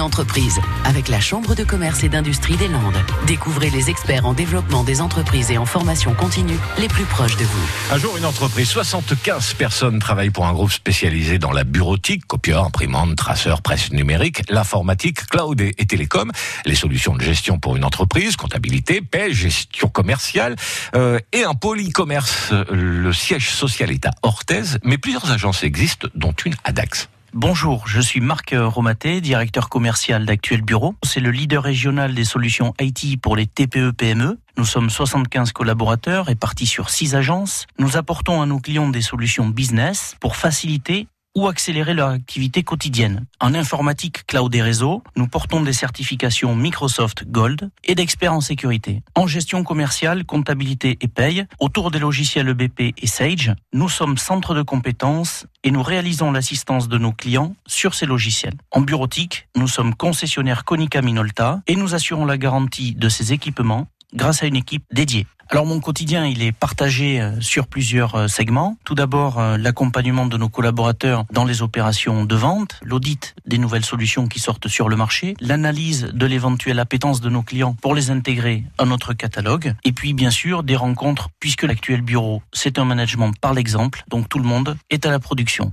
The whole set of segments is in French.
entreprise avec la Chambre de commerce et d'industrie des Landes. Découvrez les experts en développement des entreprises et en formation continue les plus proches de vous. Un jour, une entreprise, 75 personnes travaillent pour un groupe spécialisé dans la bureautique, copieur, imprimante, traceur, presse numérique, l'informatique, cloud et, télécom, les solutions de gestion pour une entreprise, comptabilité, paie, gestion commerciale euh, et un pôle e-commerce. Le siège social est à Orthez, mais plusieurs agences existent, dont une à Dax. Bonjour, je suis Marc Romaté, directeur commercial d'Actuel Bureau. C'est le leader régional des solutions IT pour les TPE-PME. Nous sommes 75 collaborateurs répartis sur 6 agences. Nous apportons à nos clients des solutions business pour faciliter ou accélérer leur activité quotidienne. En informatique, cloud et réseau, nous portons des certifications Microsoft Gold et d'experts en sécurité. En gestion commerciale, comptabilité et paye, autour des logiciels EBP et Sage, nous sommes centre de compétences et nous réalisons l'assistance de nos clients sur ces logiciels. En bureautique, nous sommes concessionnaires Konica Minolta et nous assurons la garantie de ces équipements grâce à une équipe dédiée. Alors mon quotidien, il est partagé euh, sur plusieurs euh, segments. Tout d'abord, euh, l'accompagnement de nos collaborateurs dans les opérations de vente, l'audit des nouvelles solutions qui sortent sur le marché, l'analyse de l'éventuelle appétence de nos clients pour les intégrer à notre catalogue, et puis bien sûr des rencontres, puisque l'actuel bureau, c'est un management par l'exemple, donc tout le monde est à la production.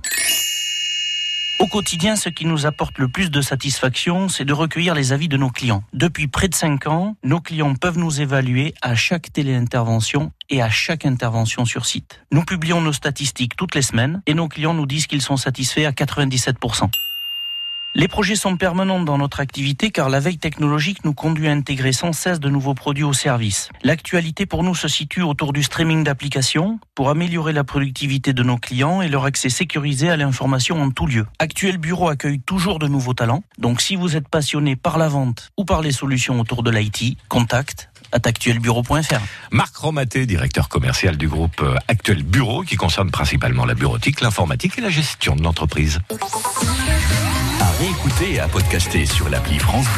Au quotidien, ce qui nous apporte le plus de satisfaction, c'est de recueillir les avis de nos clients. Depuis près de cinq ans, nos clients peuvent nous évaluer à chaque téléintervention et à chaque intervention sur site. Nous publions nos statistiques toutes les semaines et nos clients nous disent qu'ils sont satisfaits à 97%. Les projets sont permanents dans notre activité car la veille technologique nous conduit à intégrer sans cesse de nouveaux produits au service. L'actualité pour nous se situe autour du streaming d'applications pour améliorer la productivité de nos clients et leur accès sécurisé à l'information en tout lieu. Actuel Bureau accueille toujours de nouveaux talents, donc si vous êtes passionné par la vente ou par les solutions autour de l'IT, contact à actuelbureau.fr. Marc Romaté, directeur commercial du groupe euh, Actuel Bureau, qui concerne principalement la bureautique, l'informatique et la gestion de l'entreprise réécouter et à podcaster sur l'appli France Bleu.